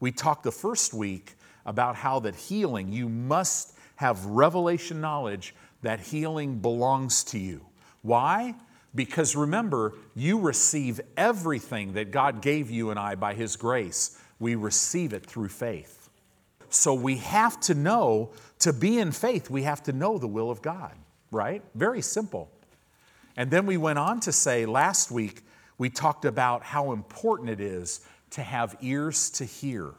We talked the first week about how that healing, you must have revelation knowledge that healing belongs to you. Why? Because remember, you receive everything that God gave you and I by His grace. We receive it through faith. So we have to know, to be in faith, we have to know the will of God, right? Very simple. And then we went on to say last week, we talked about how important it is to have ears to hear,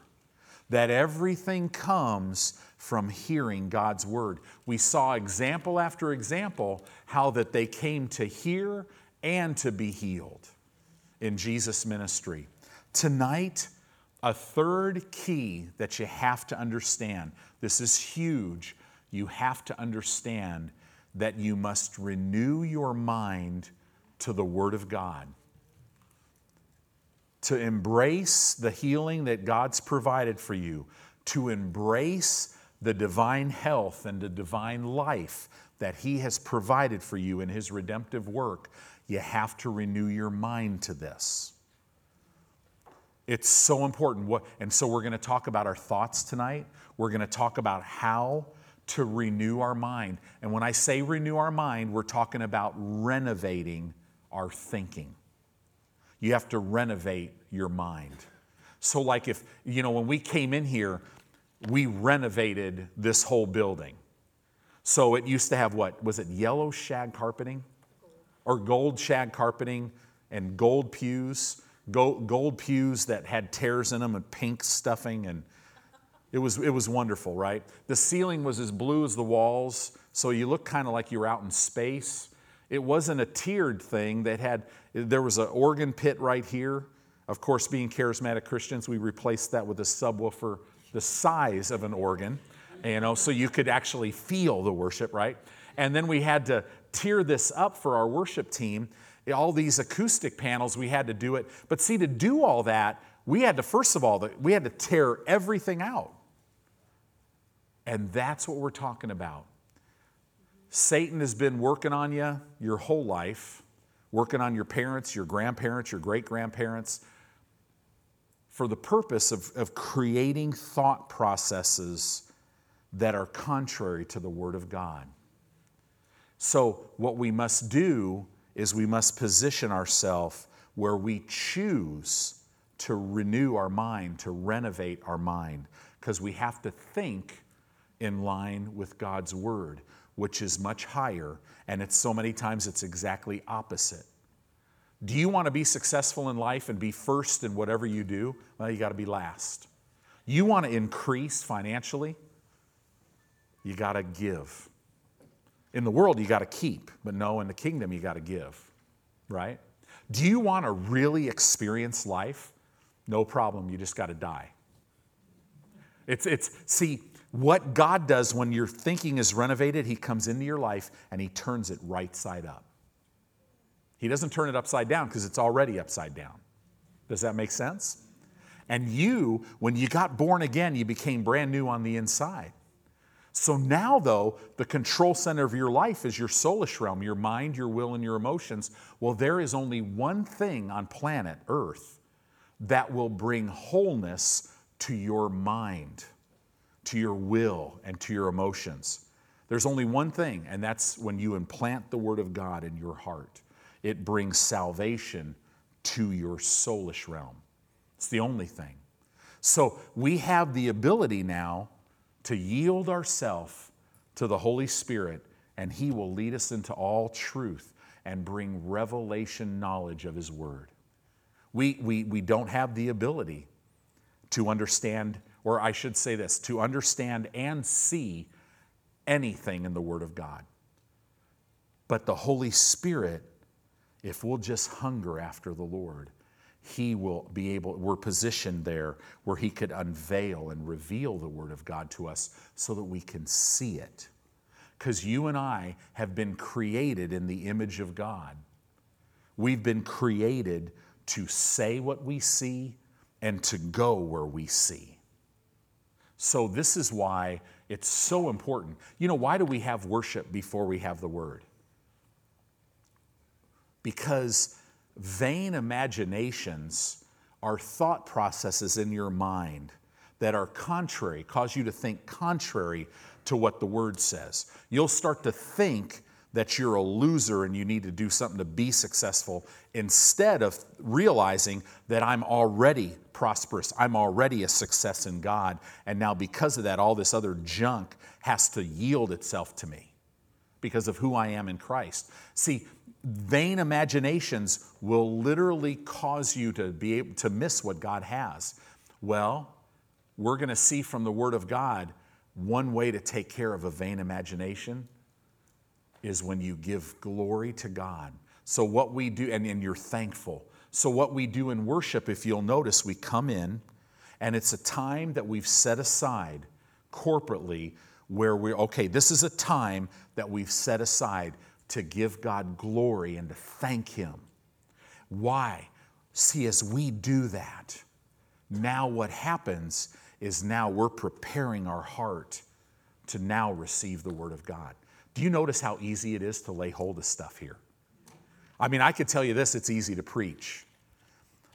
that everything comes from hearing God's word. We saw example after example how that they came to hear and to be healed in Jesus' ministry. Tonight, a third key that you have to understand this is huge. You have to understand that you must renew your mind to the Word of God to embrace the healing that God's provided for you, to embrace the divine health and the divine life that He has provided for you in His redemptive work, you have to renew your mind to this. It's so important. And so we're going to talk about our thoughts tonight. We're going to talk about how to renew our mind. And when I say renew our mind, we're talking about renovating our thinking. You have to renovate your mind. So, like if, you know, when we came in here, we renovated this whole building. So it used to have what? Was it yellow shag carpeting? Or gold shag carpeting and gold pews? Gold, pews that had tears in them and pink stuffing and it was, it was wonderful, right? The ceiling was as blue as the walls, so you looked kind of like you were out in space. It wasn't a tiered thing that had, there was an organ pit right here. Of course, being charismatic Christians, we replaced that with a subwoofer the size of an organ, you know, so you could actually feel the worship, right? And then we had to tier this up for our worship team. All these acoustic panels, we had to do it. But see, to do all that, we had to, first of all, we had to tear everything out. And that's what we're talking about. Satan has been working on you your whole life, working on your parents, your grandparents, your great grandparents, for the purpose of, of creating thought processes that are contrary to the Word of God. So, what we must do is we must position ourselves where we choose to renew our mind, to renovate our mind, because we have to think in line with God's Word which is much higher, and it's so many times it's exactly opposite. Do you want to be successful in life and be first in whatever you do? Well, you got to be last. You want to increase financially? You got to give. In the world, you got to keep, but no, in the kingdom, you got to give, right? Do you want to really experience life? No problem, you just got to die. It's, it's, see, what God does when your thinking is renovated, He comes into your life and He turns it right side up. He doesn't turn it upside down because it's already upside down. Does that make sense? And you, when you got born again, you became brand new on the inside. So now, though, the control center of your life is your soulish realm, your mind, your will, and your emotions. Well, there is only one thing on planet Earth that will bring wholeness to your mind to your will and to your emotions. There's only one thing, and that's when you implant the Word of God in your heart. It brings salvation to your soulish realm. It's the only thing. So we have the ability now to yield ourselves to the Holy Spirit, and He will lead us into all truth and bring revelation knowledge of His Word. We, we, we don't have the ability to understand or I should say this, to understand and see anything in the Word of God. But the Holy Spirit, if we'll just hunger after the Lord, He will be able, we're positioned there where He could unveil and reveal the Word of God to us so that we can see it. Because you and I have been created in the image of God. We've been created to say what we see and to go where we see. So, this is why it's so important. You know, why do we have worship before we have the word? Because vain imaginations are thought processes in your mind that are contrary, cause you to think contrary to what the word says. You'll start to think that you're a loser and you need to do something to be successful instead of realizing that I'm already prosperous. I'm already a success in God. And now, because of that, all this other junk has to yield itself to me because of who I am in Christ. See, vain imaginations will literally cause you to be able to miss what God has. Well, we're going to see from the Word of God one way to take care of a vain imagination is when you give glory to God. So, what we do, and, and you're thankful. So, what we do in worship, if you'll notice, we come in and it's a time that we've set aside corporately where we're, okay, this is a time that we've set aside to give God glory and to thank Him. Why? See, as we do that, now what happens is now we're preparing our heart to now receive the Word of God. Do you notice how easy it is to lay hold of stuff here? I mean, I could tell you this it's easy to preach.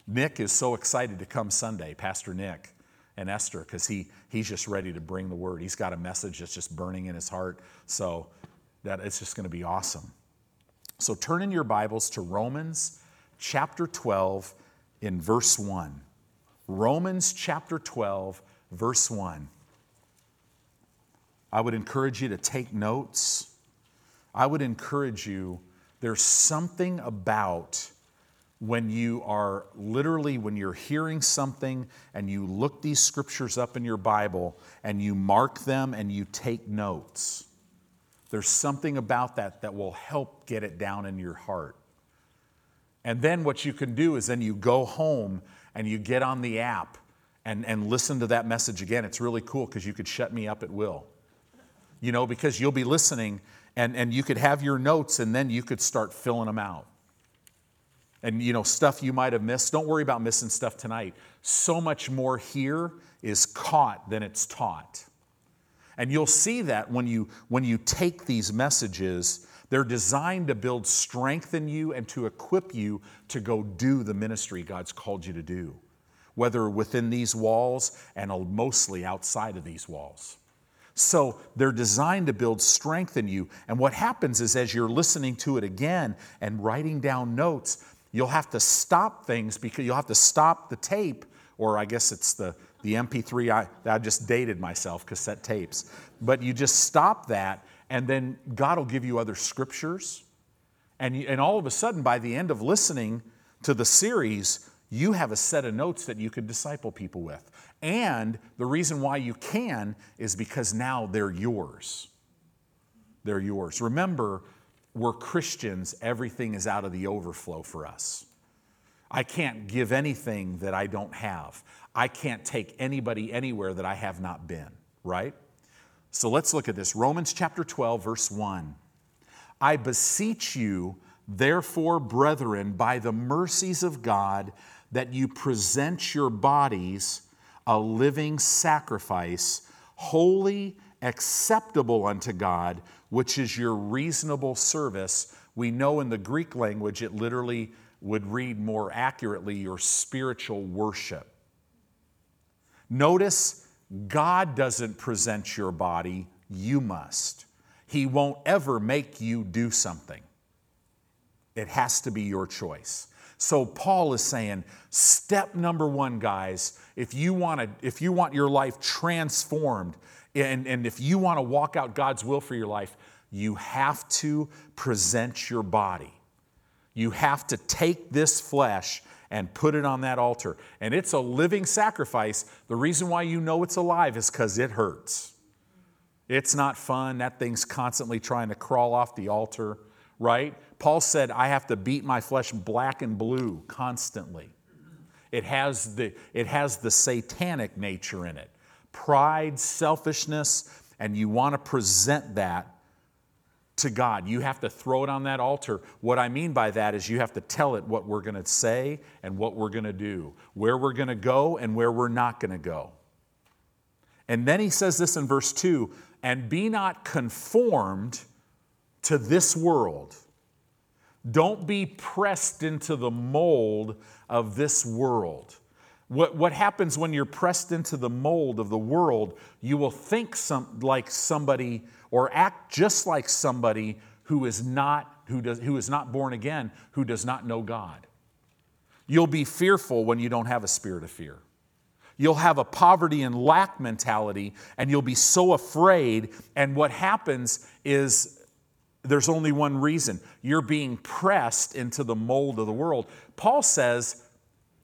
Nick is so excited to come Sunday, Pastor Nick and Esther, because he, he's just ready to bring the word. He's got a message that's just burning in his heart. So that it's just going to be awesome. So turn in your Bibles to Romans chapter 12 in verse 1. Romans chapter 12, verse 1. I would encourage you to take notes. I would encourage you, there's something about when you are literally, when you're hearing something and you look these scriptures up in your Bible and you mark them and you take notes. There's something about that that will help get it down in your heart. And then what you can do is then you go home and you get on the app and, and listen to that message again. It's really cool because you could shut me up at will you know, because you'll be listening and, and you could have your notes and then you could start filling them out. And, you know, stuff you might have missed. Don't worry about missing stuff tonight. So much more here is caught than it's taught. And you'll see that when you, when you take these messages, they're designed to build strength in you and to equip you to go do the ministry God's called you to do, whether within these walls and mostly outside of these walls. So they're designed to build strength in you. And what happens is as you're listening to it again and writing down notes, you'll have to stop things because you'll have to stop the tape, or I guess it's the, the MP3. I, I just dated myself, cassette tapes. But you just stop that, and then God will give you other scriptures. And, you, and all of a sudden, by the end of listening to the series, you have a set of notes that you can disciple people with. And the reason why you can is because now they're yours. They're yours. Remember, we're Christians, everything is out of the overflow for us. I can't give anything that I don't have. I can't take anybody anywhere that I have not been, right? So let's look at this. Romans chapter 12, verse 1. I beseech you, therefore, brethren, by the mercies of God, that you present your bodies a living sacrifice, holy, acceptable unto God, which is your reasonable service. We know in the Greek language it literally would read more accurately your spiritual worship. Notice God doesn't present your body, you must. He won't ever make you do something. It has to be your choice. So Paul is saying, step number one, guys, if you want to, if you want your life transformed, and, and if you want to walk out God's will for your life, you have to present your body. You have to take this flesh and put it on that altar. And it's a living sacrifice. The reason why you know it's alive is because it hurts. It's not fun. That thing's constantly trying to crawl off the altar, right? Paul said, I have to beat my flesh black and blue constantly. It has the, it has the satanic nature in it pride, selfishness, and you want to present that to God. You have to throw it on that altar. What I mean by that is you have to tell it what we're going to say and what we're going to do, where we're going to go and where we're not going to go. And then he says this in verse 2 and be not conformed to this world don't be pressed into the mold of this world. What, what happens when you're pressed into the mold of the world, you will think some, like somebody or act just like somebody who is not who, does, who is not born again, who does not know God. You'll be fearful when you don't have a spirit of fear. You'll have a poverty and lack mentality, and you'll be so afraid. And what happens is there's only one reason you're being pressed into the mold of the world. Paul says,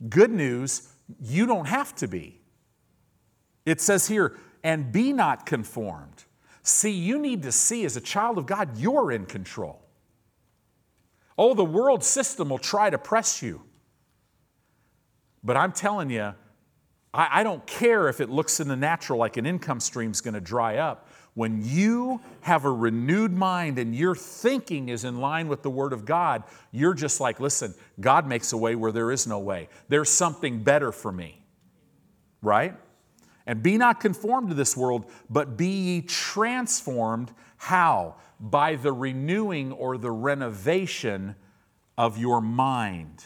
Good news, you don't have to be. It says here, and be not conformed. See, you need to see as a child of God, you're in control. Oh, the world system will try to press you. But I'm telling you, I, I don't care if it looks in the natural like an income stream is going to dry up. When you have a renewed mind and your thinking is in line with the Word of God, you're just like, listen, God makes a way where there is no way. There's something better for me. Right? And be not conformed to this world, but be ye transformed. How? By the renewing or the renovation of your mind.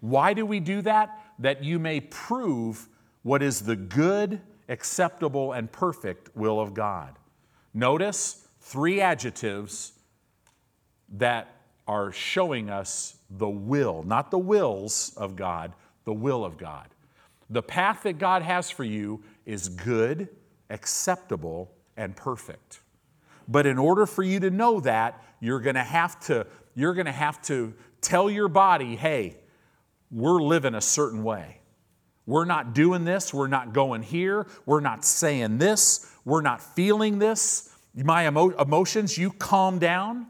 Why do we do that? That you may prove what is the good, acceptable, and perfect will of God. Notice three adjectives that are showing us the will, not the wills of God, the will of God. The path that God has for you is good, acceptable, and perfect. But in order for you to know that, you're going to have to you're going to have to tell your body, "Hey, we're living a certain way. We're not doing this, we're not going here, we're not saying this, we're not feeling this. My emo- emotions, you calm down.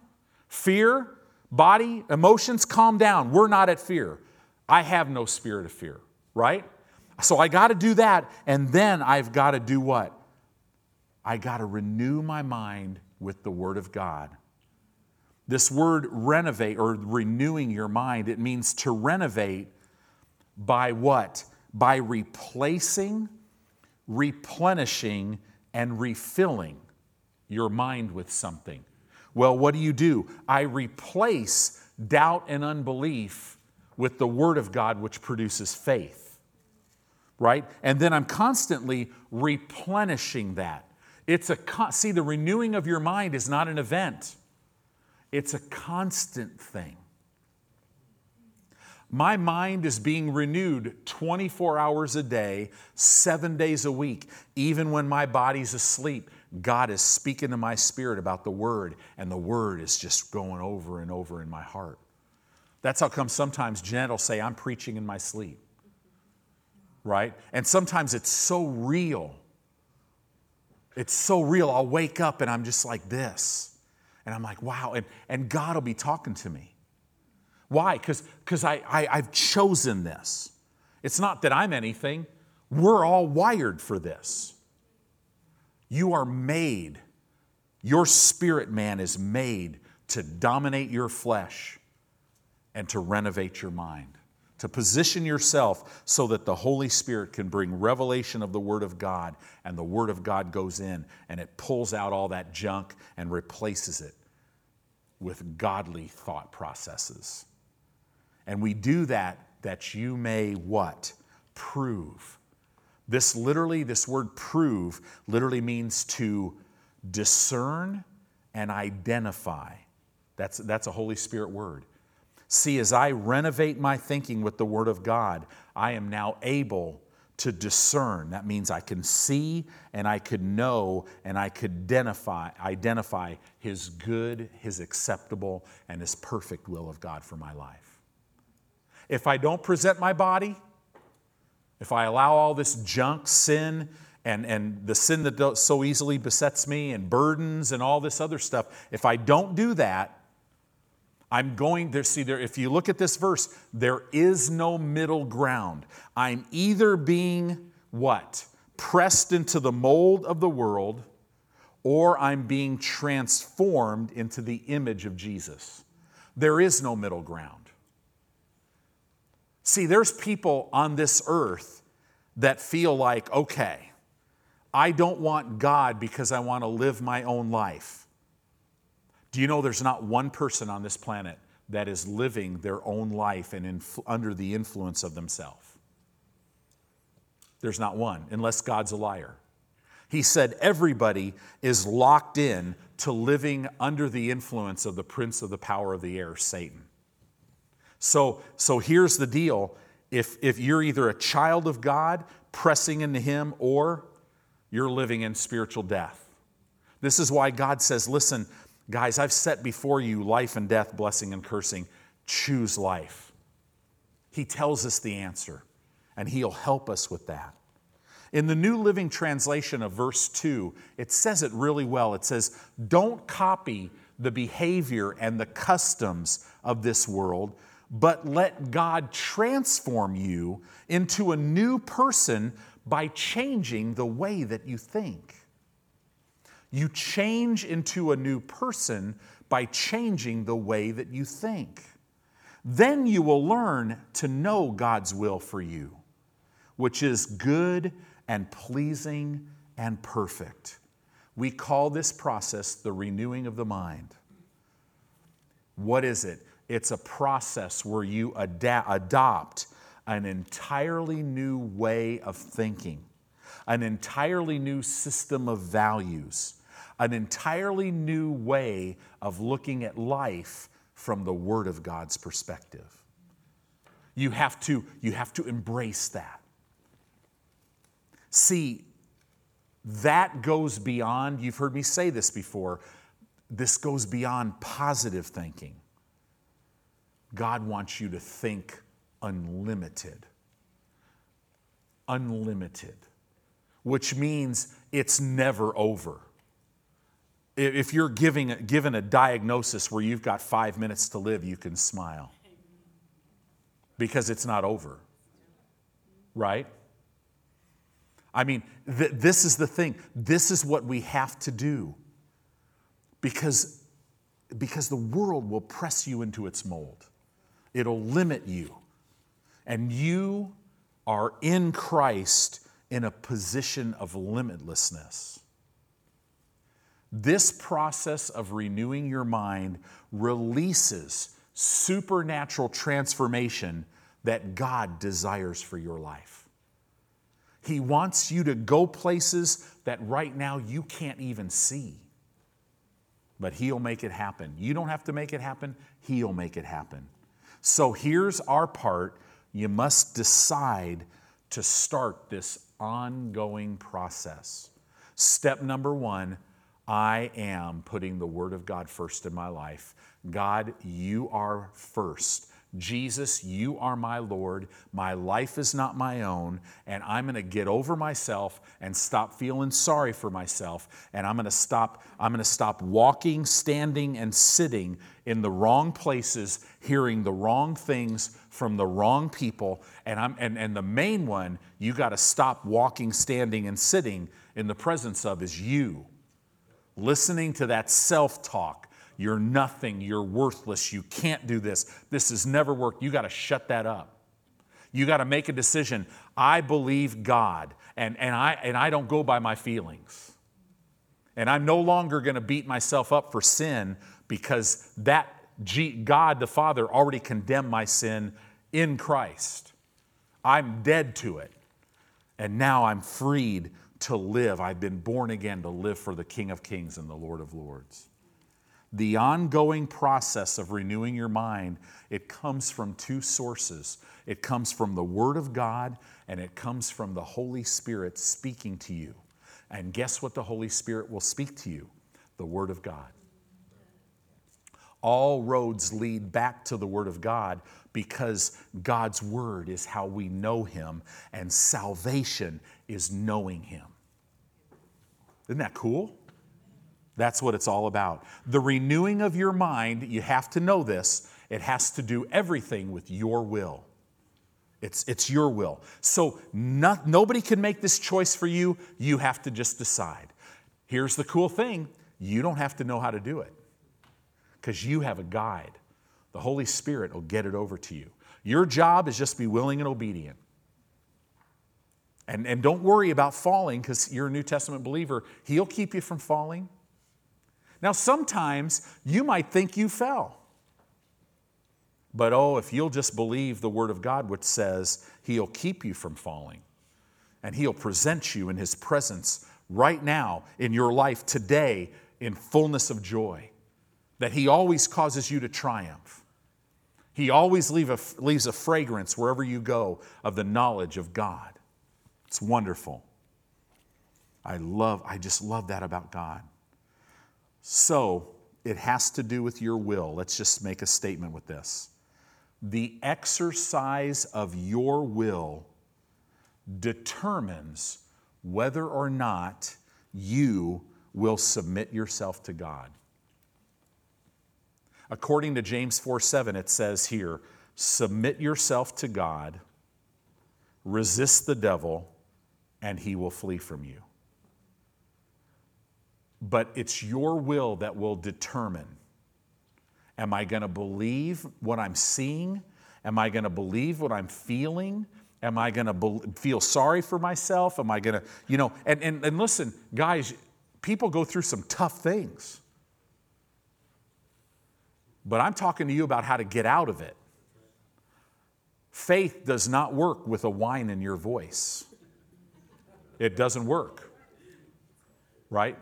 Fear, body, emotions, calm down. We're not at fear. I have no spirit of fear, right? So I got to do that. And then I've got to do what? I got to renew my mind with the Word of God. This word renovate or renewing your mind, it means to renovate by what? By replacing, replenishing, and refilling your mind with something. Well, what do you do? I replace doubt and unbelief with the Word of God, which produces faith, right? And then I'm constantly replenishing that. It's a see the renewing of your mind is not an event. It's a constant thing. My mind is being renewed 24 hours a day, seven days a week, even when my body's asleep. God is speaking to my spirit about the Word, and the Word is just going over and over in my heart. That's how come sometimes Jeanette will say, I'm preaching in my sleep. Right? And sometimes it's so real. It's so real. I'll wake up and I'm just like this. And I'm like, wow. And, and God will be talking to me. Why? Because I, I, I've chosen this. It's not that I'm anything, we're all wired for this. You are made, your spirit man is made to dominate your flesh and to renovate your mind, to position yourself so that the Holy Spirit can bring revelation of the Word of God and the Word of God goes in and it pulls out all that junk and replaces it with godly thought processes. And we do that that you may what? Prove this literally, this word prove, literally means to discern and identify. That's, that's a Holy Spirit word. See, as I renovate my thinking with the Word of God, I am now able to discern. That means I can see and I could know and I could identify, identify His good, His acceptable, and His perfect will of God for my life. If I don't present my body, if I allow all this junk, sin, and, and the sin that so easily besets me, and burdens, and all this other stuff, if I don't do that, I'm going there. See, there, if you look at this verse, there is no middle ground. I'm either being what? Pressed into the mold of the world, or I'm being transformed into the image of Jesus. There is no middle ground. See, there's people on this earth that feel like, okay, I don't want God because I want to live my own life. Do you know there's not one person on this planet that is living their own life and inf- under the influence of themselves? There's not one, unless God's a liar. He said everybody is locked in to living under the influence of the prince of the power of the air, Satan. So, so here's the deal if, if you're either a child of God pressing into Him or you're living in spiritual death. This is why God says, Listen, guys, I've set before you life and death, blessing and cursing. Choose life. He tells us the answer, and He'll help us with that. In the New Living Translation of verse 2, it says it really well. It says, Don't copy the behavior and the customs of this world, but let God transform you into a new person by changing the way that you think. You change into a new person by changing the way that you think. Then you will learn to know God's will for you, which is good and pleasing and perfect. We call this process the renewing of the mind. What is it? It's a process where you ad- adopt an entirely new way of thinking, an entirely new system of values, an entirely new way of looking at life from the Word of God's perspective. You have to, you have to embrace that. See, that goes beyond, you've heard me say this before, this goes beyond positive thinking. God wants you to think unlimited. Unlimited, which means it's never over. If you're giving, given a diagnosis where you've got five minutes to live, you can smile because it's not over, right? I mean, th- this is the thing. This is what we have to do because, because the world will press you into its mold, it'll limit you. And you are in Christ in a position of limitlessness. This process of renewing your mind releases supernatural transformation that God desires for your life. He wants you to go places that right now you can't even see. But He'll make it happen. You don't have to make it happen, He'll make it happen. So here's our part you must decide to start this ongoing process. Step number one I am putting the Word of God first in my life. God, you are first. Jesus, you are my Lord. My life is not my own. And I'm going to get over myself and stop feeling sorry for myself. And I'm going to stop, I'm going to stop walking, standing, and sitting in the wrong places, hearing the wrong things from the wrong people. And, I'm, and, and the main one you got to stop walking, standing, and sitting in the presence of is you. Listening to that self talk you're nothing. You're worthless. You can't do this. This has never worked. You got to shut that up. You got to make a decision. I believe God, and, and, I, and I don't go by my feelings. And I'm no longer going to beat myself up for sin because that God the Father already condemned my sin in Christ. I'm dead to it. And now I'm freed to live. I've been born again to live for the King of Kings and the Lord of Lords the ongoing process of renewing your mind, it comes from two sources. It comes from the Word of God and it comes from the Holy Spirit speaking to you. And guess what the Holy Spirit will speak to you? The Word of God. All roads lead back to the Word of God because God's Word is how we know Him, and salvation is knowing Him. Isn't that cool? That's what it's all about. The renewing of your mind, you have to know this, it has to do everything with your will. It's, it's your will. So not, nobody can make this choice for you. You have to just decide. Here's the cool thing you don't have to know how to do it because you have a guide. The Holy Spirit will get it over to you. Your job is just be willing and obedient. And, and don't worry about falling because you're a New Testament believer. He'll keep you from falling. Now, sometimes you might think you fell. But oh, if you'll just believe the Word of God, which says He'll keep you from falling. And He'll present you in His presence right now in your life today in fullness of joy. That He always causes you to triumph. He always leave a, leaves a fragrance wherever you go of the knowledge of God. It's wonderful. I love, I just love that about God. So it has to do with your will. Let's just make a statement with this. The exercise of your will determines whether or not you will submit yourself to God. According to James 4 7, it says here, submit yourself to God, resist the devil, and he will flee from you. But it's your will that will determine am I going to believe what I'm seeing? Am I going to believe what I'm feeling? Am I going to be- feel sorry for myself? Am I going to, you know, and, and, and listen, guys, people go through some tough things. But I'm talking to you about how to get out of it. Faith does not work with a whine in your voice. It doesn't work. Right?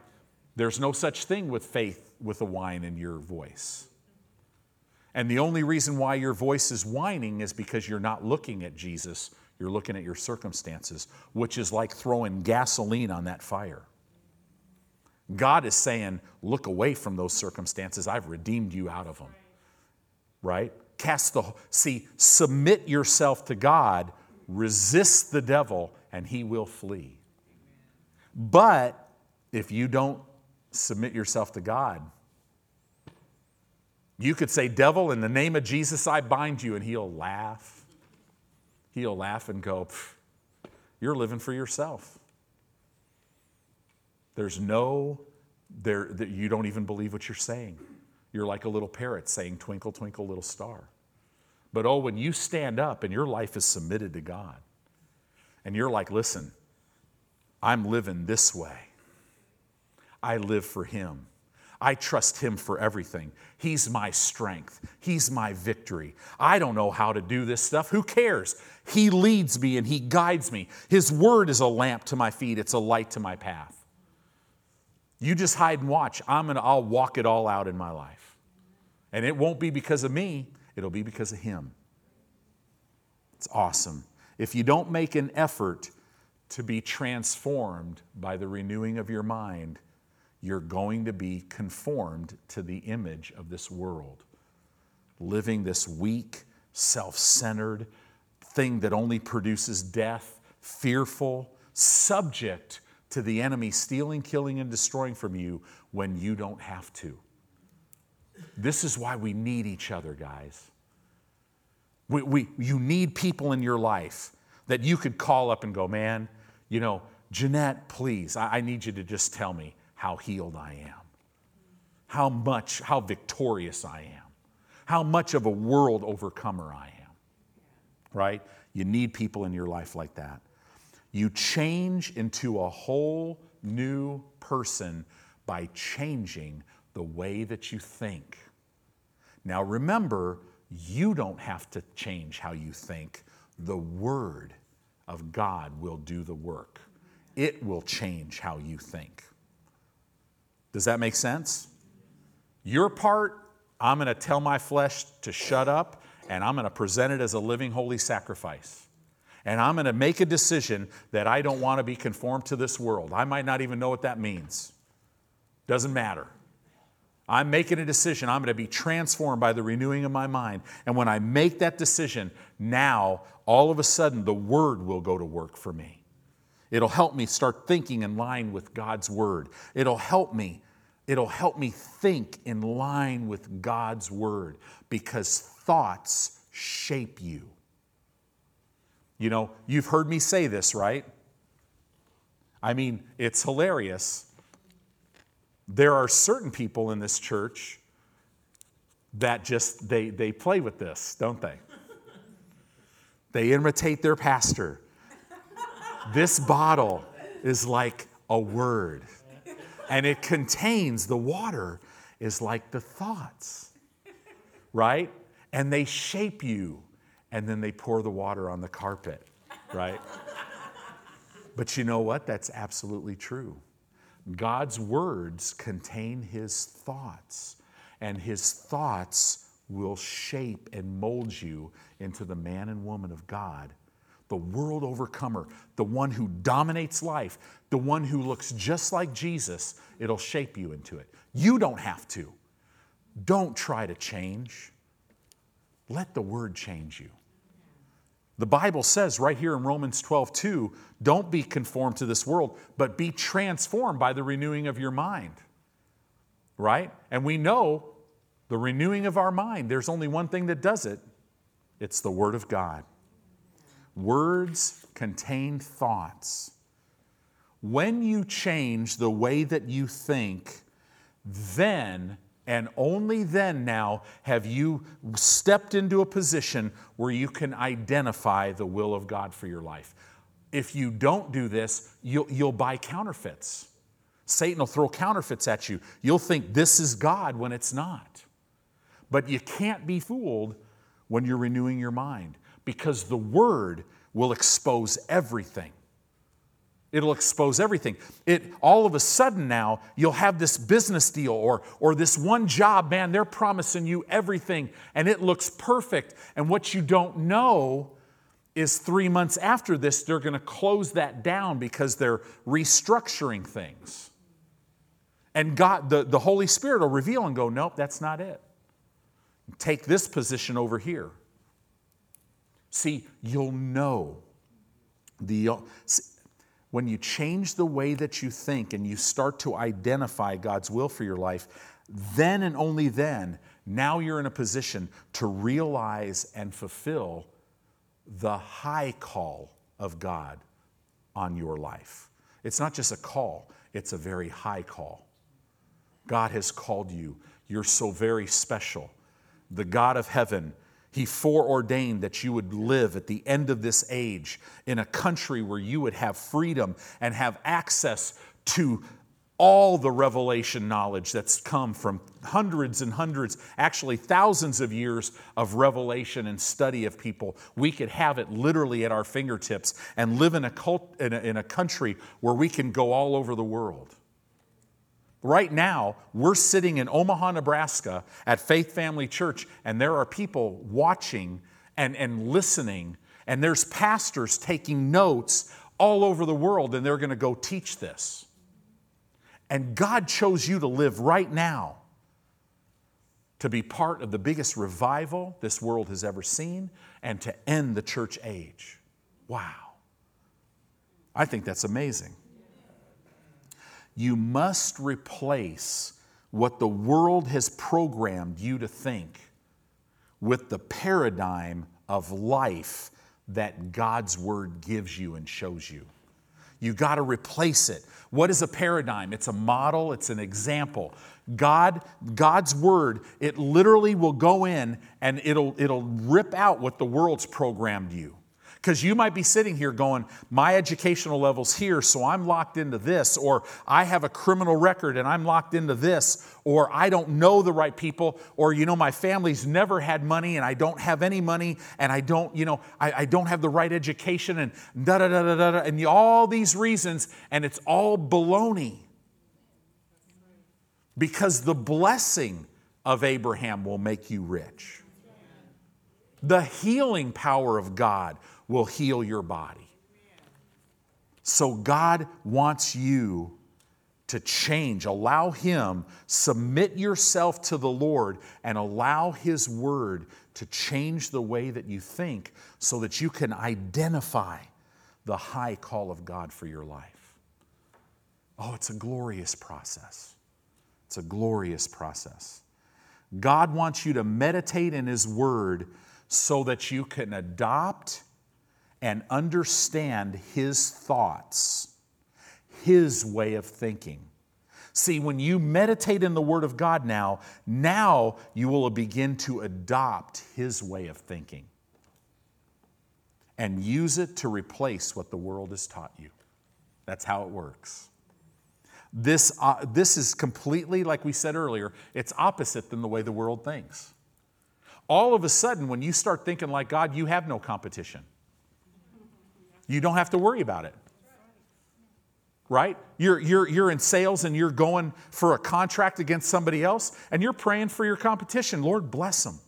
There's no such thing with faith with a whine in your voice. And the only reason why your voice is whining is because you're not looking at Jesus, you're looking at your circumstances, which is like throwing gasoline on that fire. God is saying, Look away from those circumstances. I've redeemed you out of them. Right? Cast the, see, submit yourself to God, resist the devil, and he will flee. But if you don't submit yourself to God, you could say, Devil, in the name of Jesus, I bind you, and he'll laugh. He'll laugh and go, You're living for yourself. There's no, there, that you don't even believe what you're saying. You're like a little parrot saying, Twinkle, twinkle, little star. But oh, when you stand up and your life is submitted to God, and you're like, Listen, I'm living this way. I live for Him. I trust Him for everything. He's my strength. He's my victory. I don't know how to do this stuff. Who cares? He leads me and He guides me. His word is a lamp to my feet, it's a light to my path. You just hide and watch. I'm gonna, I'll walk it all out in my life. And it won't be because of me, it'll be because of Him. It's awesome. If you don't make an effort to be transformed by the renewing of your mind, you're going to be conformed to the image of this world. Living this weak, self centered thing that only produces death, fearful, subject to the enemy stealing, killing, and destroying from you when you don't have to. This is why we need each other, guys. We, we, you need people in your life that you could call up and go, man, you know, Jeanette, please, I, I need you to just tell me how healed I am, how much, how victorious I am, how much of a world overcomer I am, right? You need people in your life like that. You change into a whole new person by changing the way that you think. Now remember, you don't have to change how you think. The Word of God will do the work, it will change how you think. Does that make sense? Your part, I'm going to tell my flesh to shut up and I'm going to present it as a living holy sacrifice. And I'm going to make a decision that I don't want to be conformed to this world. I might not even know what that means. Doesn't matter. I'm making a decision. I'm going to be transformed by the renewing of my mind. And when I make that decision, now all of a sudden the Word will go to work for me. It'll help me start thinking in line with God's Word. It'll help me. It'll help me think in line with God's Word because thoughts shape you. You know, you've heard me say this, right? I mean, it's hilarious there are certain people in this church that just they they play with this, don't they? They imitate their pastor. This bottle is like a word. And it contains the water is like the thoughts. Right? And they shape you and then they pour the water on the carpet, right? But you know what? That's absolutely true. God's words contain his thoughts, and his thoughts will shape and mold you into the man and woman of God, the world overcomer, the one who dominates life, the one who looks just like Jesus. It'll shape you into it. You don't have to. Don't try to change. Let the word change you. The Bible says right here in Romans 12, 2, don't be conformed to this world, but be transformed by the renewing of your mind. Right? And we know the renewing of our mind, there's only one thing that does it it's the Word of God. Words contain thoughts. When you change the way that you think, then and only then now have you stepped into a position where you can identify the will of God for your life. If you don't do this, you'll, you'll buy counterfeits. Satan will throw counterfeits at you. You'll think this is God when it's not. But you can't be fooled when you're renewing your mind because the Word will expose everything. It'll expose everything. It all of a sudden now you'll have this business deal or or this one job, man, they're promising you everything and it looks perfect. And what you don't know is 3 months after this they're going to close that down because they're restructuring things. And God the, the Holy Spirit will reveal and go, "Nope, that's not it. Take this position over here." See, you'll know the when you change the way that you think and you start to identify God's will for your life, then and only then, now you're in a position to realize and fulfill the high call of God on your life. It's not just a call, it's a very high call. God has called you. You're so very special. The God of heaven he foreordained that you would live at the end of this age in a country where you would have freedom and have access to all the revelation knowledge that's come from hundreds and hundreds, actually thousands of years of revelation and study of people. We could have it literally at our fingertips and live in a, cult, in a, in a country where we can go all over the world. Right now, we're sitting in Omaha, Nebraska at Faith Family Church, and there are people watching and, and listening, and there's pastors taking notes all over the world, and they're going to go teach this. And God chose you to live right now to be part of the biggest revival this world has ever seen and to end the church age. Wow. I think that's amazing you must replace what the world has programmed you to think with the paradigm of life that God's Word gives you and shows you. You got to replace it. What is a paradigm? It's a model, it's an example. God, God's word, it literally will go in and it'll, it'll rip out what the world's programmed you. Because you might be sitting here going, My educational level's here, so I'm locked into this, or I have a criminal record and I'm locked into this, or I don't know the right people, or you know, my family's never had money and I don't have any money, and I don't, you know, I, I don't have the right education, and da da da da da, and all these reasons, and it's all baloney. Because the blessing of Abraham will make you rich. The healing power of God will heal your body. So God wants you to change. Allow Him, submit yourself to the Lord, and allow His Word to change the way that you think so that you can identify the high call of God for your life. Oh, it's a glorious process. It's a glorious process. God wants you to meditate in His Word so that you can adopt and understand His thoughts, His way of thinking. See, when you meditate in the Word of God now, now you will begin to adopt His way of thinking and use it to replace what the world has taught you. That's how it works. This, uh, this is completely, like we said earlier, it's opposite than the way the world thinks. All of a sudden, when you start thinking like God, you have no competition. You don't have to worry about it. right? You're, you're, you're in sales and you're going for a contract against somebody else and you're praying for your competition. Lord, bless them.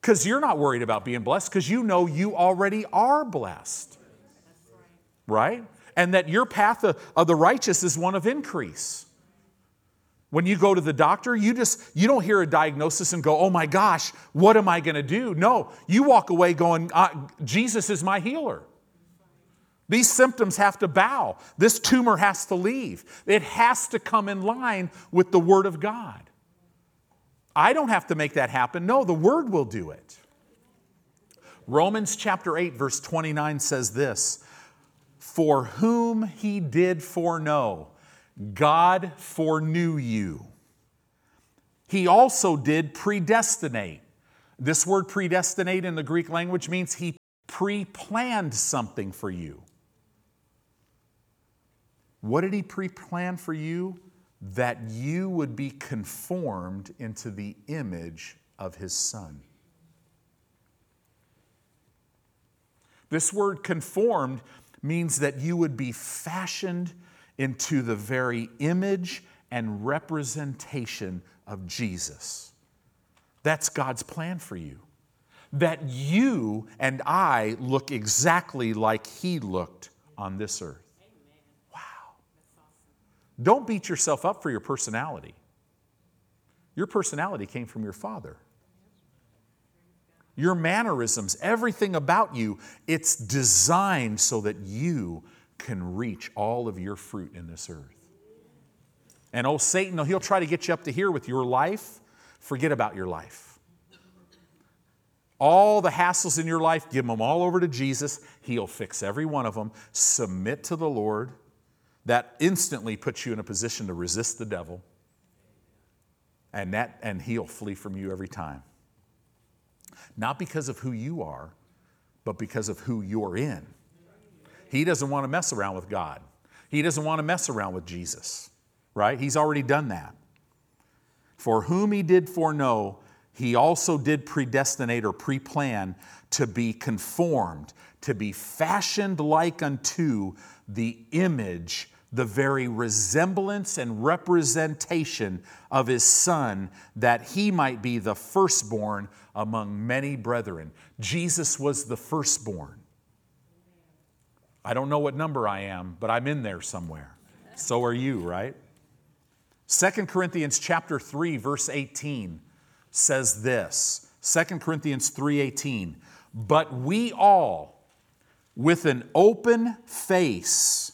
Because you're not worried about being blessed because you know you already are blessed. Right? And that your path of, of the righteous is one of increase. When you go to the doctor, you just you don't hear a diagnosis and go, "Oh my gosh, what am I going to do?" No, you walk away going, uh, "Jesus is my healer." These symptoms have to bow. This tumor has to leave. It has to come in line with the Word of God. I don't have to make that happen. No, the Word will do it. Romans chapter 8, verse 29 says this For whom he did foreknow, God foreknew you. He also did predestinate. This word predestinate in the Greek language means he pre planned something for you. What did he pre plan for you? That you would be conformed into the image of his son. This word conformed means that you would be fashioned into the very image and representation of Jesus. That's God's plan for you. That you and I look exactly like He looked on this earth. Don't beat yourself up for your personality. Your personality came from your father. Your mannerisms, everything about you, it's designed so that you can reach all of your fruit in this earth. And oh, Satan, he'll try to get you up to here with your life. Forget about your life. All the hassles in your life, give them all over to Jesus. He'll fix every one of them. Submit to the Lord that instantly puts you in a position to resist the devil and that and he'll flee from you every time. Not because of who you are but because of who you're in. He doesn't want to mess around with god. He doesn't want to mess around with jesus right? He's already done that. For whom he did foreknow he also did predestinate or pre-plan to be conformed to be fashioned like unto the image, the very resemblance and representation of his son, that he might be the firstborn among many brethren. Jesus was the firstborn. I don't know what number I am, but I'm in there somewhere. So are you, right? 2 Corinthians chapter 3 verse 18 says this. 2 Corinthians 3:18, "But we all with an open face.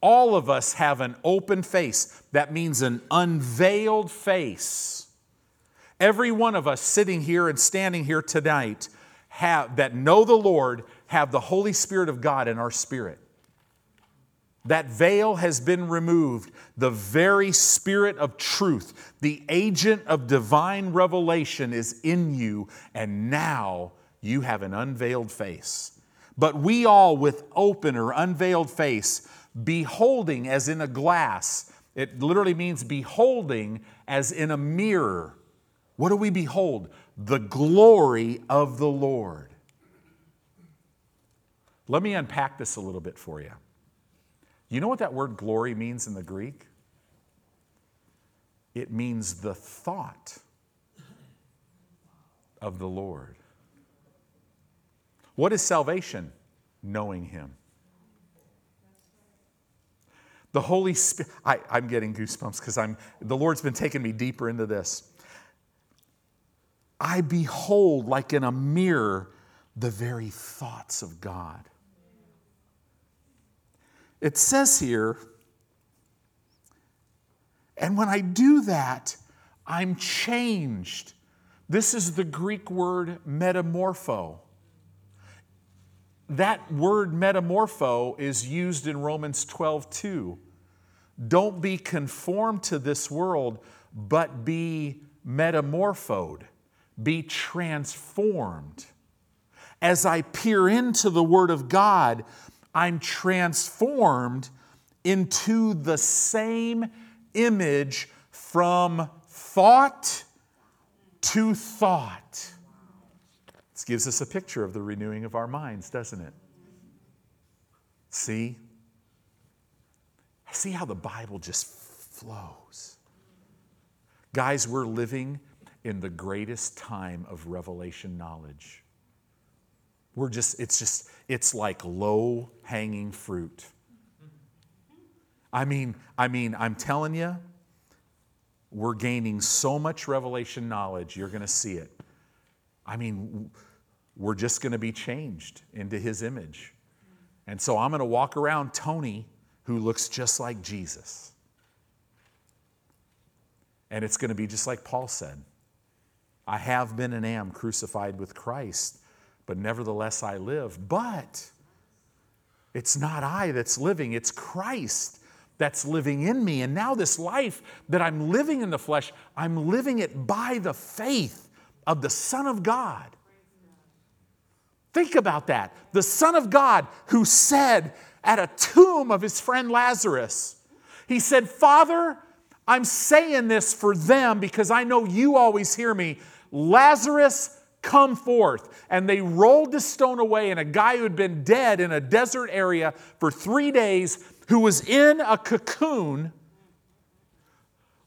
All of us have an open face. That means an unveiled face. Every one of us sitting here and standing here tonight have, that know the Lord have the Holy Spirit of God in our spirit. That veil has been removed. The very Spirit of truth, the agent of divine revelation, is in you, and now you have an unveiled face. But we all, with open or unveiled face, beholding as in a glass, it literally means beholding as in a mirror. What do we behold? The glory of the Lord. Let me unpack this a little bit for you. You know what that word glory means in the Greek? It means the thought of the Lord. What is salvation? Knowing Him. The Holy Spirit, I, am getting goosebumps because I'm the Lord's been taking me deeper into this. I behold like in a mirror the very thoughts of God. It says here, and when I do that, I'm changed. This is the Greek word metamorpho. That word metamorpho is used in Romans 12 2. Don't be conformed to this world, but be metamorphosed, be transformed. As I peer into the Word of God, I'm transformed into the same image from thought to thought. Gives us a picture of the renewing of our minds, doesn't it? See? See how the Bible just flows. Guys, we're living in the greatest time of revelation knowledge. We're just, it's just, it's like low hanging fruit. I mean, I mean, I'm telling you, we're gaining so much revelation knowledge, you're going to see it. I mean, we're just going to be changed into his image. And so I'm going to walk around Tony, who looks just like Jesus. And it's going to be just like Paul said I have been and am crucified with Christ, but nevertheless I live. But it's not I that's living, it's Christ that's living in me. And now, this life that I'm living in the flesh, I'm living it by the faith of the Son of God. Think about that. The Son of God who said at a tomb of his friend Lazarus, He said, Father, I'm saying this for them because I know you always hear me. Lazarus, come forth. And they rolled the stone away, and a guy who had been dead in a desert area for three days who was in a cocoon,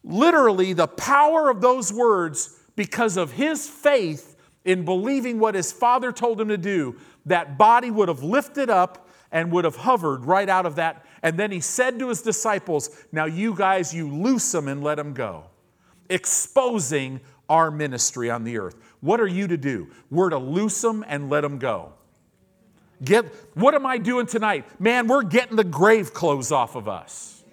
literally, the power of those words, because of his faith in believing what his father told him to do, that body would have lifted up and would have hovered right out of that. And then he said to his disciples, Now, you guys, you loose them and let them go, exposing our ministry on the earth. What are you to do? We're to loose them and let them go. Get, what am I doing tonight? Man, we're getting the grave clothes off of us.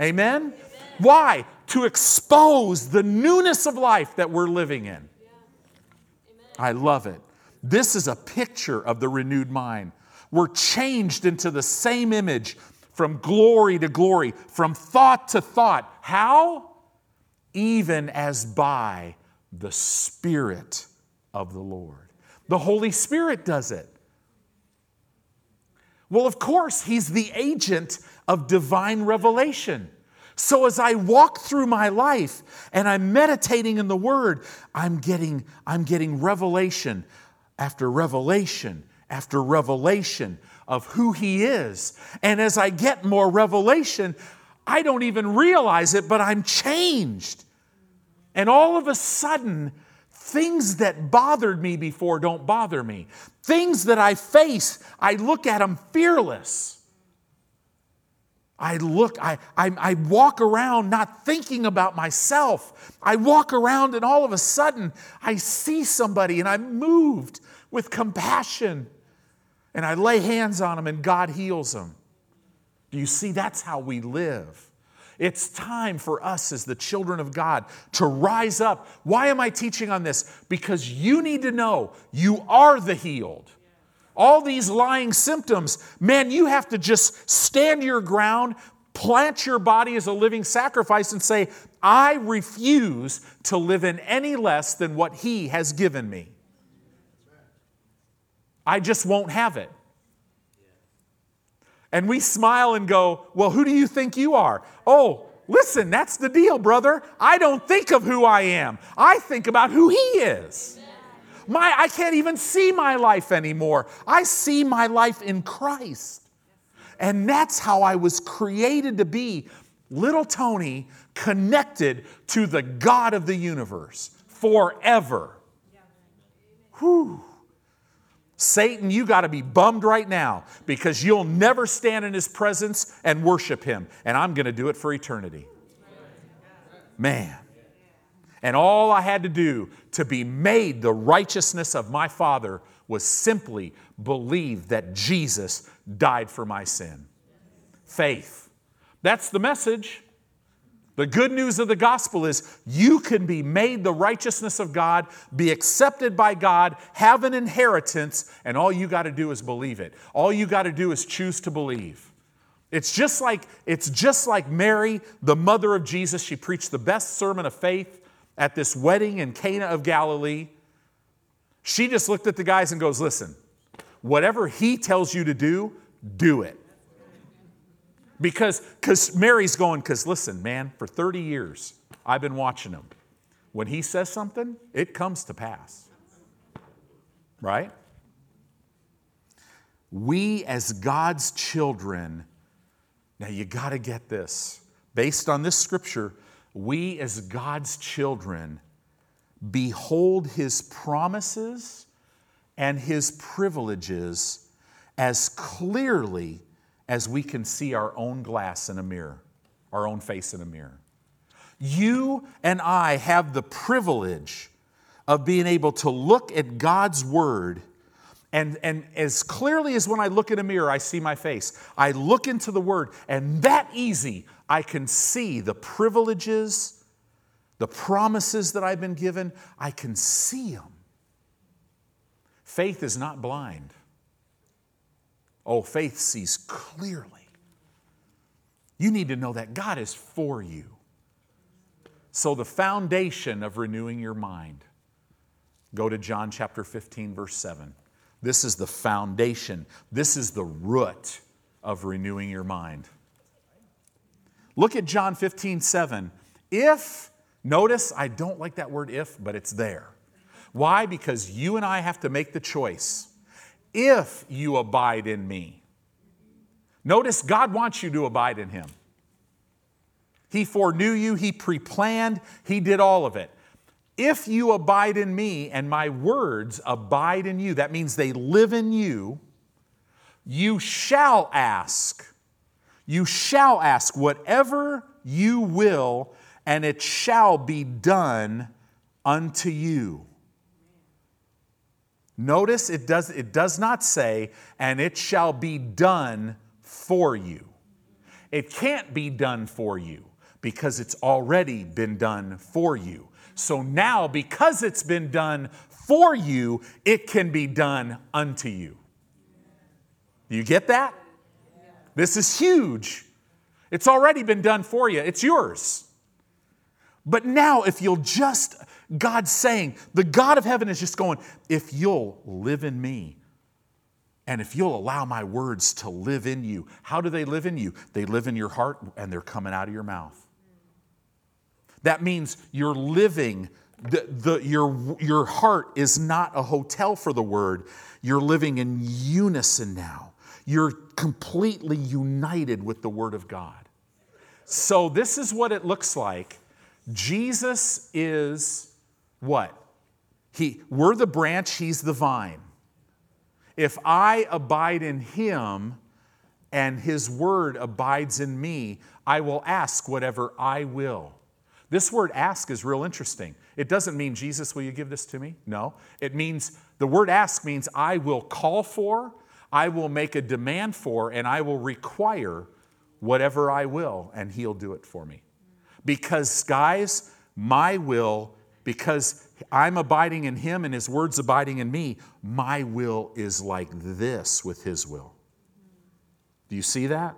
Amen? Amen? Why? To expose the newness of life that we're living in. I love it. This is a picture of the renewed mind. We're changed into the same image from glory to glory, from thought to thought. How? Even as by the Spirit of the Lord. The Holy Spirit does it. Well, of course, he's the agent of divine revelation. So as I walk through my life and I'm meditating in the word, I'm getting I'm getting revelation after revelation after revelation of who he is. And as I get more revelation, I don't even realize it, but I'm changed. And all of a sudden, things that bothered me before don't bother me. Things that I face, I look at them fearless. I look, I, I, I, walk around not thinking about myself. I walk around and all of a sudden I see somebody and I'm moved with compassion. And I lay hands on them and God heals them. Do you see? That's how we live. It's time for us as the children of God to rise up. Why am I teaching on this? Because you need to know you are the healed. All these lying symptoms, man, you have to just stand your ground, plant your body as a living sacrifice, and say, I refuse to live in any less than what He has given me. I just won't have it. And we smile and go, Well, who do you think you are? Oh, listen, that's the deal, brother. I don't think of who I am, I think about who He is. My, I can't even see my life anymore. I see my life in Christ. And that's how I was created to be, little Tony, connected to the God of the universe forever. Whew. Satan, you got to be bummed right now because you'll never stand in his presence and worship him. And I'm going to do it for eternity. Man. And all I had to do to be made the righteousness of my Father was simply believe that Jesus died for my sin. Faith. That's the message. The good news of the gospel is you can be made the righteousness of God, be accepted by God, have an inheritance, and all you got to do is believe it. All you got to do is choose to believe. It's just like it's just like Mary, the mother of Jesus. She preached the best sermon of faith at this wedding in Cana of Galilee. She just looked at the guys and goes, "Listen, whatever he tells you to do, do it." Because because Mary's going, because listen, man, for 30 years, I've been watching him. When he says something, it comes to pass. Right? We, as God's children, Now you got to get this. Based on this scripture, we as God's children behold his promises and his privileges as clearly as we can see our own glass in a mirror, our own face in a mirror. You and I have the privilege of being able to look at God's word and, and as clearly as when I look in a mirror, I see my face. I look into the Word, and that easy, I can see the privileges, the promises that I've been given. I can see them. Faith is not blind. Oh, faith sees clearly. You need to know that God is for you. So, the foundation of renewing your mind, go to John chapter 15, verse 7. This is the foundation, this is the root of renewing your mind. Look at John 15, 7. If, notice I don't like that word if, but it's there. Why? Because you and I have to make the choice. If you abide in me, notice God wants you to abide in Him. He foreknew you, He pre planned, He did all of it. If you abide in me and my words abide in you, that means they live in you, you shall ask. You shall ask whatever you will, and it shall be done unto you. Notice it does, it does not say, and it shall be done for you. It can't be done for you because it's already been done for you. So now, because it's been done for you, it can be done unto you. You get that? This is huge. It's already been done for you, it's yours. But now, if you'll just, God's saying, the God of heaven is just going, if you'll live in me, and if you'll allow my words to live in you, how do they live in you? They live in your heart and they're coming out of your mouth. That means you're living, the, the, your, your heart is not a hotel for the word. You're living in unison now. You're completely united with the word of God. So, this is what it looks like. Jesus is what? He, we're the branch, he's the vine. If I abide in him and his word abides in me, I will ask whatever I will. This word ask is real interesting. It doesn't mean, Jesus, will you give this to me? No. It means, the word ask means I will call for, I will make a demand for, and I will require whatever I will, and He'll do it for me. Because, guys, my will, because I'm abiding in Him and His word's abiding in me, my will is like this with His will. Do you see that?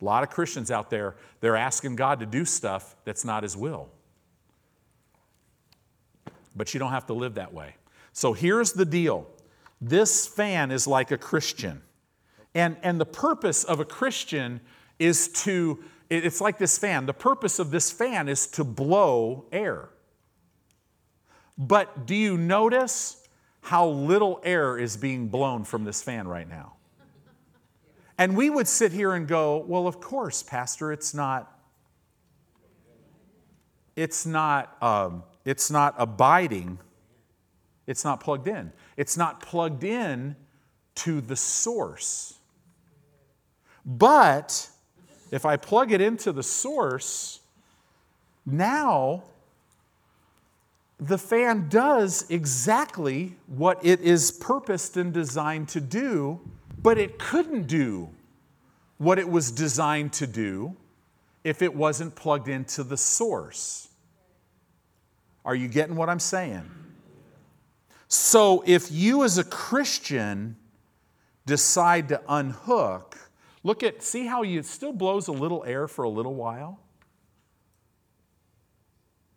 A lot of Christians out there, they're asking God to do stuff that's not His will. But you don't have to live that way. So here's the deal this fan is like a Christian. And, and the purpose of a Christian is to, it's like this fan. The purpose of this fan is to blow air. But do you notice how little air is being blown from this fan right now? And we would sit here and go, well, of course, Pastor, it's not, it's not, um, it's not abiding, it's not plugged in. It's not plugged in to the source. But if I plug it into the source, now the fan does exactly what it is purposed and designed to do but it couldn't do what it was designed to do if it wasn't plugged into the source. Are you getting what I'm saying? So, if you as a Christian decide to unhook, look at, see how you, it still blows a little air for a little while?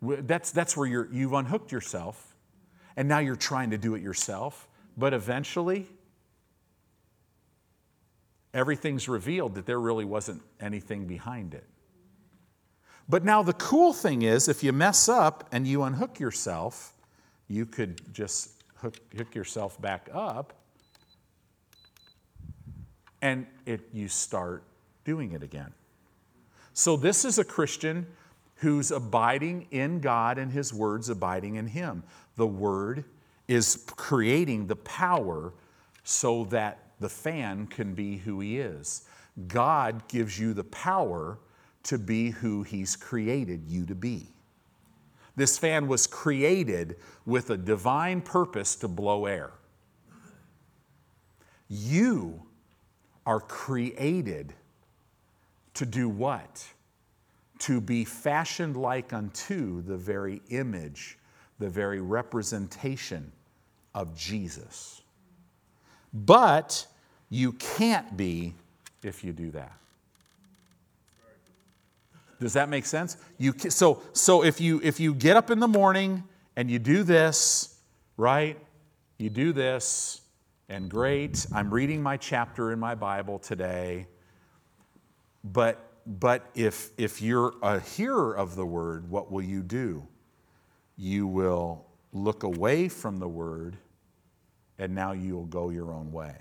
That's, that's where you're, you've unhooked yourself, and now you're trying to do it yourself. But eventually, everything's revealed that there really wasn't anything behind it. But now the cool thing is, if you mess up and you unhook yourself, you could just hook, hook yourself back up and it, you start doing it again. So, this is a Christian who's abiding in God and his words abiding in him. The word is creating the power so that the fan can be who he is. God gives you the power to be who he's created you to be. This fan was created with a divine purpose to blow air. You are created to do what? To be fashioned like unto the very image, the very representation of Jesus. But you can't be if you do that. Does that make sense? You so so if you if you get up in the morning and you do this, right? You do this and great, I'm reading my chapter in my Bible today. But but if if you're a hearer of the word, what will you do? You will look away from the word and now you'll go your own way.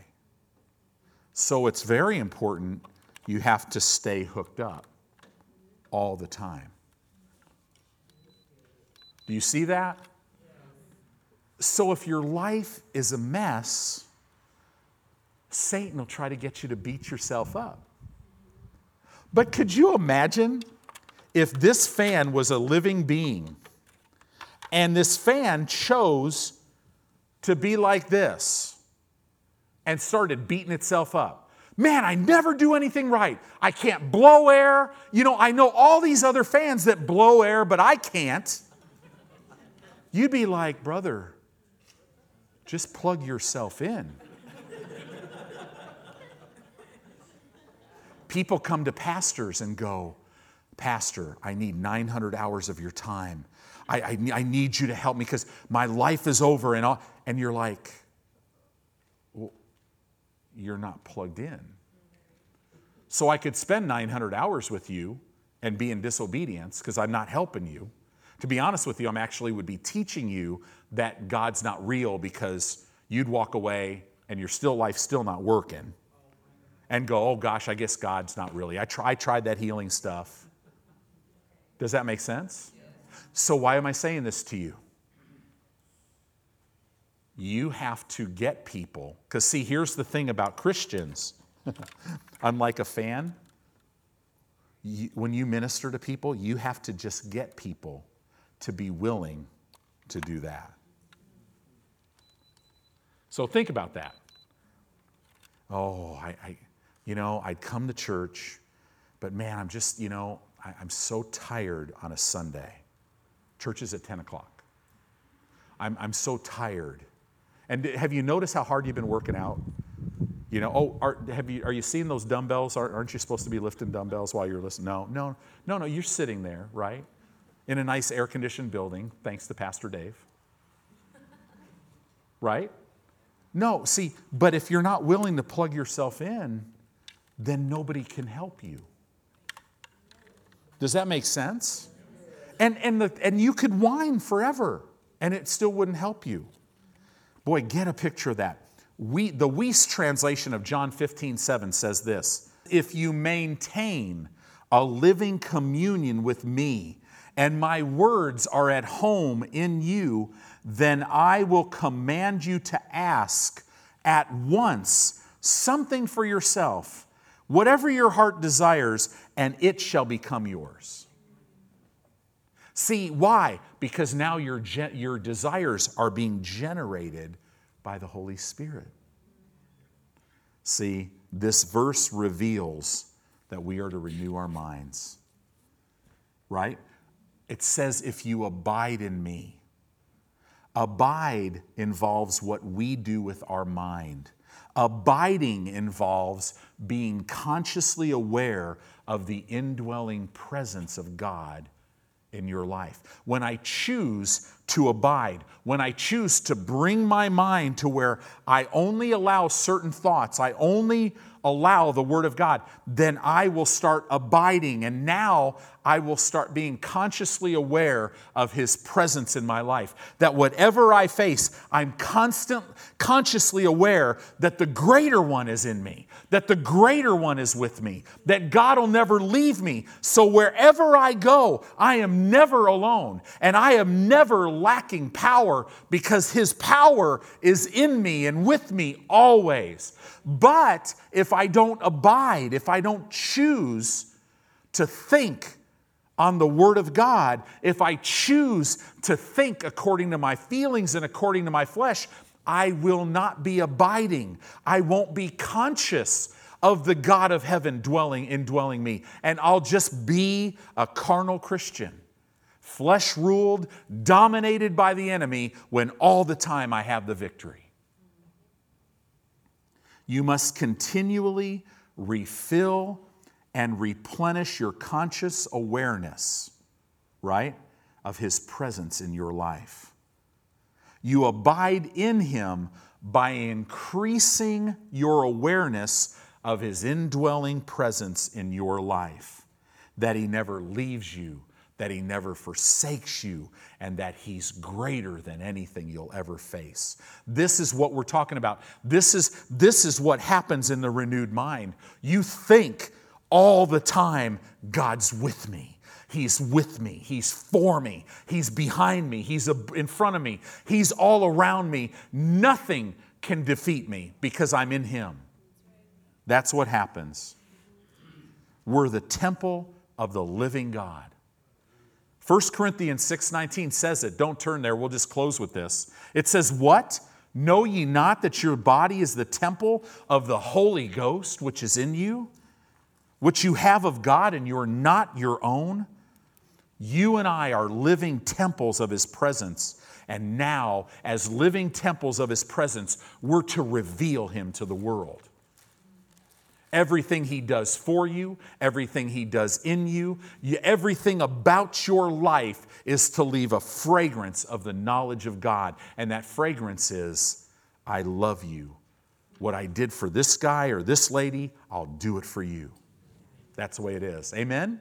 So it's very important you have to stay hooked up all the time. Do you see that? So if your life is a mess, Satan will try to get you to beat yourself up. But could you imagine if this fan was a living being and this fan chose to be like this and started beating itself up? Man, I never do anything right. I can't blow air. You know, I know all these other fans that blow air, but I can't. You'd be like, brother, just plug yourself in. People come to pastors and go, Pastor, I need 900 hours of your time. I, I, I need you to help me because my life is over. And, all. and you're like, you're not plugged in. So I could spend 900 hours with you and be in disobedience because I'm not helping you. To be honest with you, I'm actually would be teaching you that God's not real because you'd walk away and your still life still not working and go, oh gosh, I guess God's not really. I, try, I tried that healing stuff. Does that make sense? So why am I saying this to you? You have to get people. Because, see, here's the thing about Christians unlike a fan, you, when you minister to people, you have to just get people to be willing to do that. So, think about that. Oh, I, I you know, I'd come to church, but man, I'm just, you know, I, I'm so tired on a Sunday. Church is at 10 o'clock. I'm, I'm so tired. And have you noticed how hard you've been working out? You know, oh, are, have you, are you seeing those dumbbells? Aren't you supposed to be lifting dumbbells while you're listening? No, no, no, no, you're sitting there, right? In a nice air conditioned building, thanks to Pastor Dave. Right? No, see, but if you're not willing to plug yourself in, then nobody can help you. Does that make sense? And, and, the, and you could whine forever and it still wouldn't help you. Boy, get a picture of that. We, the Wuest translation of John 15, 7 says this If you maintain a living communion with me, and my words are at home in you, then I will command you to ask at once something for yourself, whatever your heart desires, and it shall become yours. See, why? Because now your, your desires are being generated by the Holy Spirit. See, this verse reveals that we are to renew our minds, right? It says, if you abide in me. Abide involves what we do with our mind. Abiding involves being consciously aware of the indwelling presence of God in your life. When I choose to abide, when I choose to bring my mind to where I only allow certain thoughts, I only allow the Word of God, then I will start abiding. And now I will start being consciously aware of His presence in my life. That whatever I face, I'm constant, consciously aware that the greater one is in me, that the greater one is with me, that God will never leave me. So wherever I go, I am never alone and I am never lacking power because His power is in me and with me always. But if I don't abide, if I don't choose to think, on the Word of God, if I choose to think according to my feelings and according to my flesh, I will not be abiding. I won't be conscious of the God of heaven dwelling indwelling me. And I'll just be a carnal Christian, flesh ruled, dominated by the enemy, when all the time I have the victory. You must continually refill and replenish your conscious awareness, right, of His presence in your life. You abide in Him by increasing your awareness of His indwelling presence in your life, that He never leaves you, that He never forsakes you, and that He's greater than anything you'll ever face. This is what we're talking about. This is, this is what happens in the renewed mind. You think all the time, God's with me. He's with me. He's for me. He's behind me. He's in front of me. He's all around me. Nothing can defeat me because I'm in Him. That's what happens. We're the temple of the living God. 1 Corinthians 6:19 says it. Don't turn there. We'll just close with this. It says, "What? Know ye not that your body is the temple of the Holy Ghost which is in you?" which you have of God and you're not your own. You and I are living temples of His presence. And now, as living temples of His presence, we're to reveal Him to the world. Everything He does for you, everything He does in you, everything about your life is to leave a fragrance of the knowledge of God. And that fragrance is, I love you. What I did for this guy or this lady, I'll do it for you. That's the way it is. Amen?